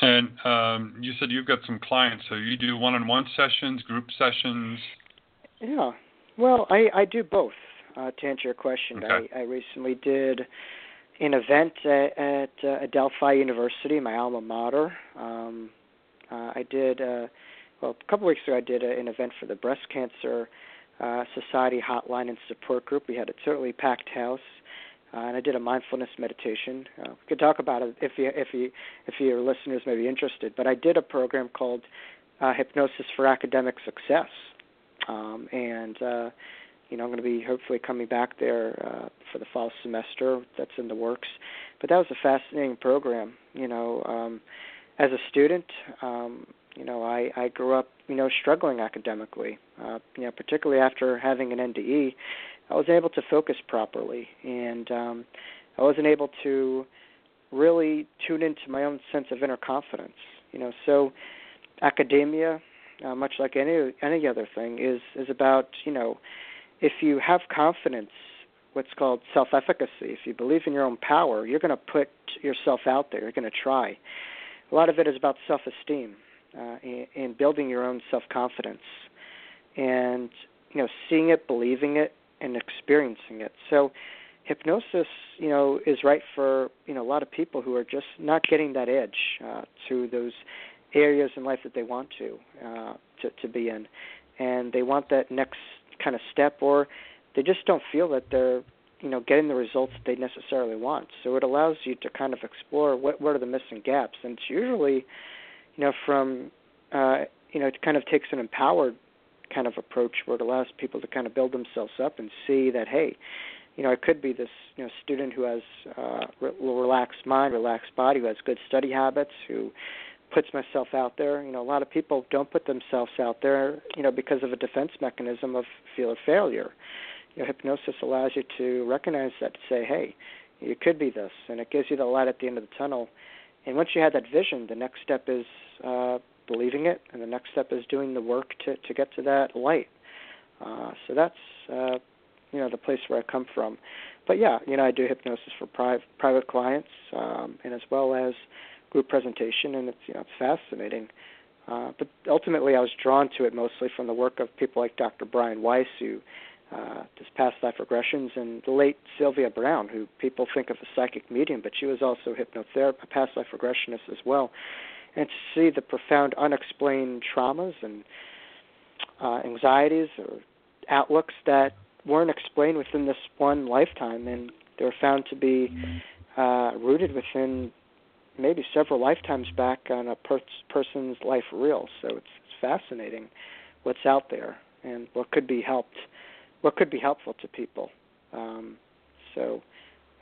and um, you said you've got some clients, so you do one-on-one sessions, group sessions. Yeah, well, I I do both. Uh, to answer your question, Okay. I I recently did an event at, at uh, Adelphi University, my alma mater. Um, uh, I did uh, well a couple weeks ago. I did a, an event for the Breast Cancer uh, Society Hotline and Support Group. We had a totally packed house. Uh, and I did a mindfulness meditation. Uh, we could talk about it if you if you if your listeners may be interested. But I did a program called uh, Hypnosis for Academic Success, um, and uh, you know I'm going to be hopefully coming back there uh, for the fall semester. That's in the works. But that was a fascinating program. You know, um, as a student, um, you know I I grew up you know struggling academically. Uh, you know, particularly after having an NDE, I was able to focus properly, and um, I wasn't able to really tune into my own sense of inner confidence. You know, so academia, uh, much like any any other thing, is is about you know, if you have confidence, what's called self-efficacy. If you believe in your own power, you're going to put yourself out there. You're going to try. A lot of it is about self-esteem uh, and, building your own self-confidence, and you know, seeing it, believing it, and experiencing it. So hypnosis, you know, is right for you know a lot of people who are just not getting that edge uh, to those areas in life that they want to uh, to to be in, and they want that next kind of step, or they just don't feel that they're you know getting the results that they necessarily want. So it allows you to kind of explore what what are the missing gaps, and it's usually you know from uh, you know it kind of takes an empowered kind of approach where it allows people to kind of build themselves up and see that hey you know, I could be this, you know, student who has uh, re- relaxed mind, relaxed body, who has good study habits, who puts myself out there. You know, a lot of people don't put themselves out there, you know, because of a defense mechanism of fear of failure. You know, hypnosis allows you to recognize that, to say, hey, you could be this, and it gives you the light at the end of the tunnel. And once you have that vision, the next step is uh, believing it, and the next step is doing the work to to get to that light. Uh, so that's uh, you know the place where I come from. But yeah, you know I do hypnosis for private private clients, um, and as well as group presentation, and it's you know it's fascinating. Uh, but ultimately, I was drawn to it mostly from the work of people like Dr. Brian Weiss, who uh, does past life regressions, and the late Sylvia Browne, who people think of as a psychic medium, but she was also a hypnotherapist, a past life regressionist as well. And to see the profound unexplained traumas and uh, anxieties or outlooks that weren't explained within this one lifetime, and they were found to be uh, rooted within maybe several lifetimes back on a per- person's life reel. So it's, it's fascinating what's out there and what could be helped, what could be helpful to people. Um, so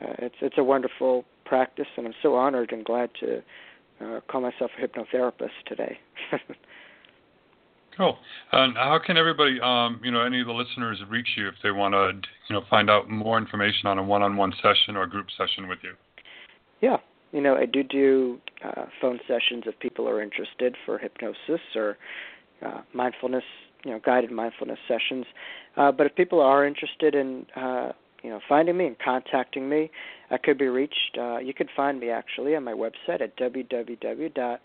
uh, it's it's a wonderful practice, and I'm so honored and glad to uh, call myself a hypnotherapist today. *laughs* Cool. And how can everybody, um, you know, any of the listeners reach you if they want to, you know, find out more information on a one-on-one session or group session with you? Yeah, you know, I do do uh, phone sessions if people are interested for hypnosis or uh, mindfulness, you know, guided mindfulness sessions. Uh, but if people are interested in, uh, you know, finding me and contacting me, I could be reached. Uh, you could find me actually on my website at www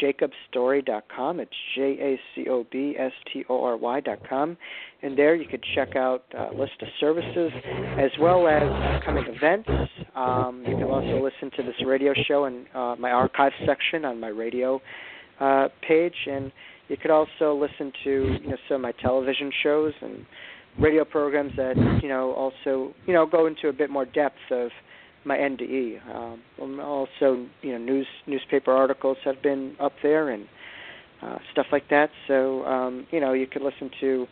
jacobstory.com. It's J A C O B S T O R Y.com. And there you could check out a list of services as well as upcoming events. Um, you can also listen to this radio show in uh, my archive section on my radio uh, page. And you could also listen to you know some of my television shows and radio programs that you know also you know go into a bit more depth of my NDE. Um, also, you know, news newspaper articles have been up there and uh, stuff like that. So, um, you know, you could listen to, you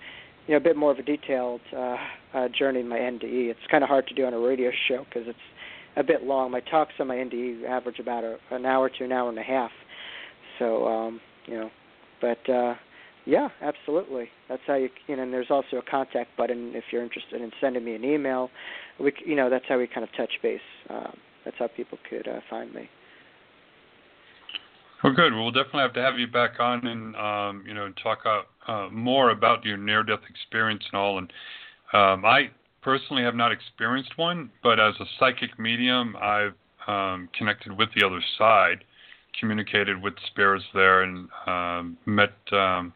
know, a bit more of a detailed uh, uh, journey in my NDE. It's kind of hard to do on a radio show because it's a bit long. My talks on my NDE average about a, an hour to an hour and a half. So, um, you know, but uh, Yeah, absolutely. That's how you you know. And there's also a contact button if you're interested in sending me an email. We you know that's how we kind of touch base. Um, that's how people could uh, find me. Well, good. Well, we'll definitely have to have you back on and um, you know talk uh, uh, more about your near-death experience and all. And um, I personally have not experienced one, but as a psychic medium, I've um, connected with the other side, communicated with spirits there, and um, met um,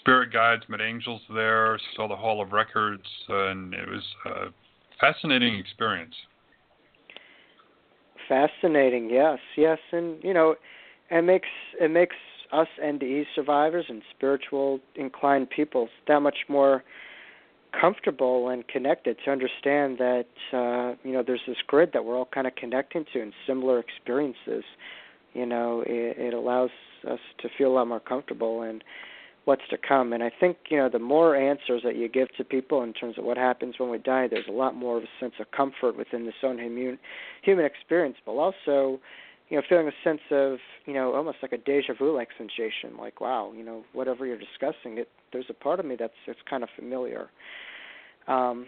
spirit guides, met angels there, saw the Hall of Records, and it was a fascinating experience. Fascinating, yes, yes, and you know it makes it makes us NDE survivors and spiritual inclined people that much more comfortable and connected to understand that uh, you know there's this grid that we're all kind of connecting to and similar experiences. You know, it, it allows us to feel a lot more comfortable and what's to come. And I think you know the more answers that you give to people in terms of what happens when we die, there's a lot more of a sense of comfort within this own human human experience, but also you know, feeling a sense of, you know, almost like a deja vu like sensation, like wow, you know, whatever you're discussing, it there's a part of me that's it's kind of familiar. Um,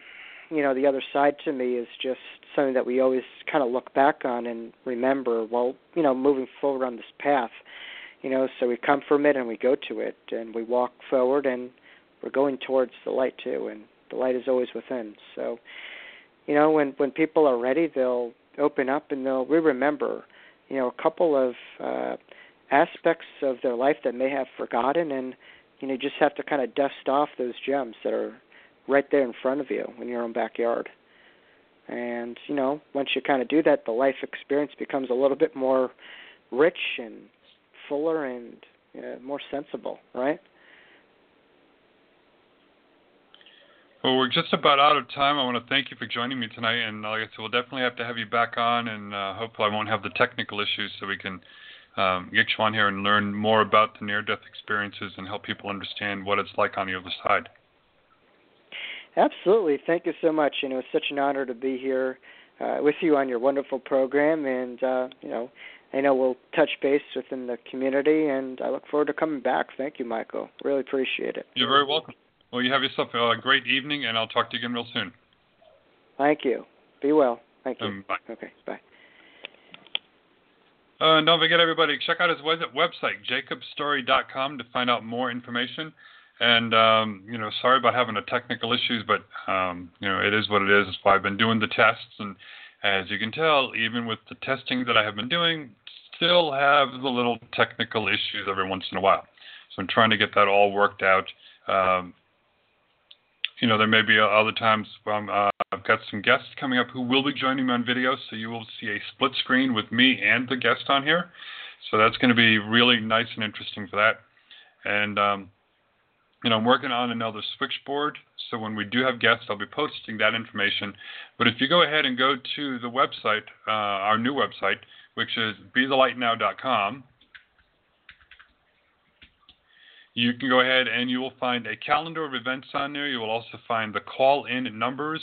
you know, the other side to me is just something that we always kind of look back on and remember while, you know, moving forward on this path. You know, so we come from it and we go to it and we walk forward and we're going towards the light too and the light is always within. So, you know, when when people are ready, they'll open up and they'll we remember you know a couple of uh, aspects of their life that may have forgotten, and you know you just have to kind of dust off those gems that are right there in front of you in your own backyard. And you know once you kind of do that, the life experience becomes a little bit more rich and fuller and uh, more sensible, right? Well, we're just about out of time. I want to thank you for joining me tonight, and like I said, we'll definitely have to have you back on, and uh, hopefully I won't have the technical issues, so we can um, get you on here and learn more about the near-death experiences and help people understand what it's like on the other side. Absolutely. Thank you so much. You know, it's such an honor to be here uh, with you on your wonderful program, and uh, you know, I know we'll touch base within the community, and I look forward to coming back. Thank you, Michael. Really appreciate it. You're very welcome. Well, you have yourself a great evening, and I'll talk to you again real soon. Thank you. Be well. Thank you. Um, bye. Okay, bye. Uh, and don't forget, everybody, check out his website, jacobstory.com, to find out more information. And um, you know, sorry about having the technical issues, but um, you know, it is what it is. That's why I've been doing the tests, and as you can tell, even with the testing that I have been doing, still have the little technical issues every once in a while. So I'm trying to get that all worked out. Um, you know, there may be other times uh, I've got some guests coming up who will be joining me on video, so you will see a split screen with me and the guest on here. So that's going to be really nice and interesting for that. And um, know, I'm working on another switchboard, so when we do have guests, I'll be posting that information. But if you go ahead and go to the website, uh, our new website, which is bethelightnow.com, you can go ahead and you will find a calendar of events on there. You will also find the call in numbers.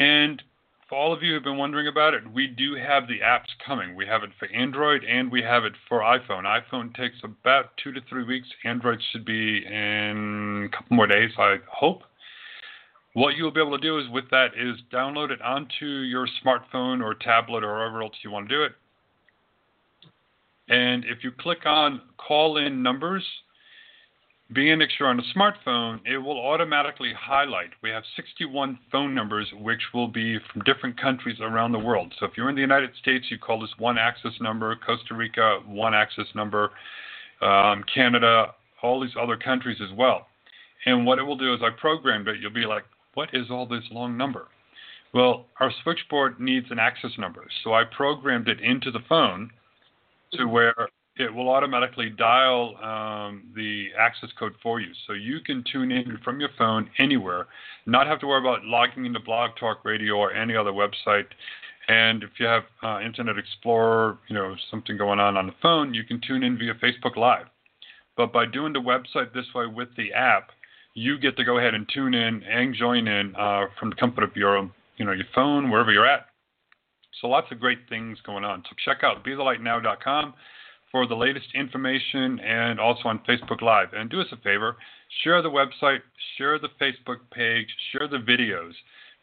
And for all of you who've been wondering about it, we do have the apps coming. We have it for Android and we have it for iPhone. iPhone takes about two to three weeks. Android should be in a couple more days, I hope. What you'll be able to do is with that is download it onto your smartphone or tablet or wherever else you want to do it. And if you click on call in numbers, being that you're on a smartphone, it will automatically highlight. We have 61 phone numbers which will be from different countries around the world. So if you're in the United States, you call this one access number, Costa Rica, one access number, um, Canada, all these other countries as well. And what it will do is I programmed it. You'll be like, what is all this long number? Well, our switchboard needs an access number. So I programmed it into the phone to where it will automatically dial um, the access code for you. So you can tune in from your phone anywhere, not have to worry about logging into Blog Talk Radio or any other website. And if you have uh, Internet Explorer, you know, something going on on the phone, you can tune in via Facebook Live. But by doing the website this way with the app, you get to go ahead and tune in and join in uh, from the comfort of your, you know, your phone, wherever you're at. So lots of great things going on. So check out BeTheLightNow.com for the latest information and also on Facebook Live. And do us a favor share the website, share the Facebook page, share the videos,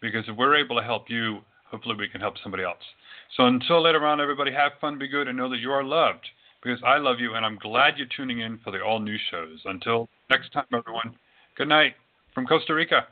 because if we're able to help you, hopefully we can help somebody else. So until later on, everybody, have fun, be good, and know that you are loved because I love you and I'm glad you're tuning in for the all new shows. Until next time, everyone, good night from Costa Rica.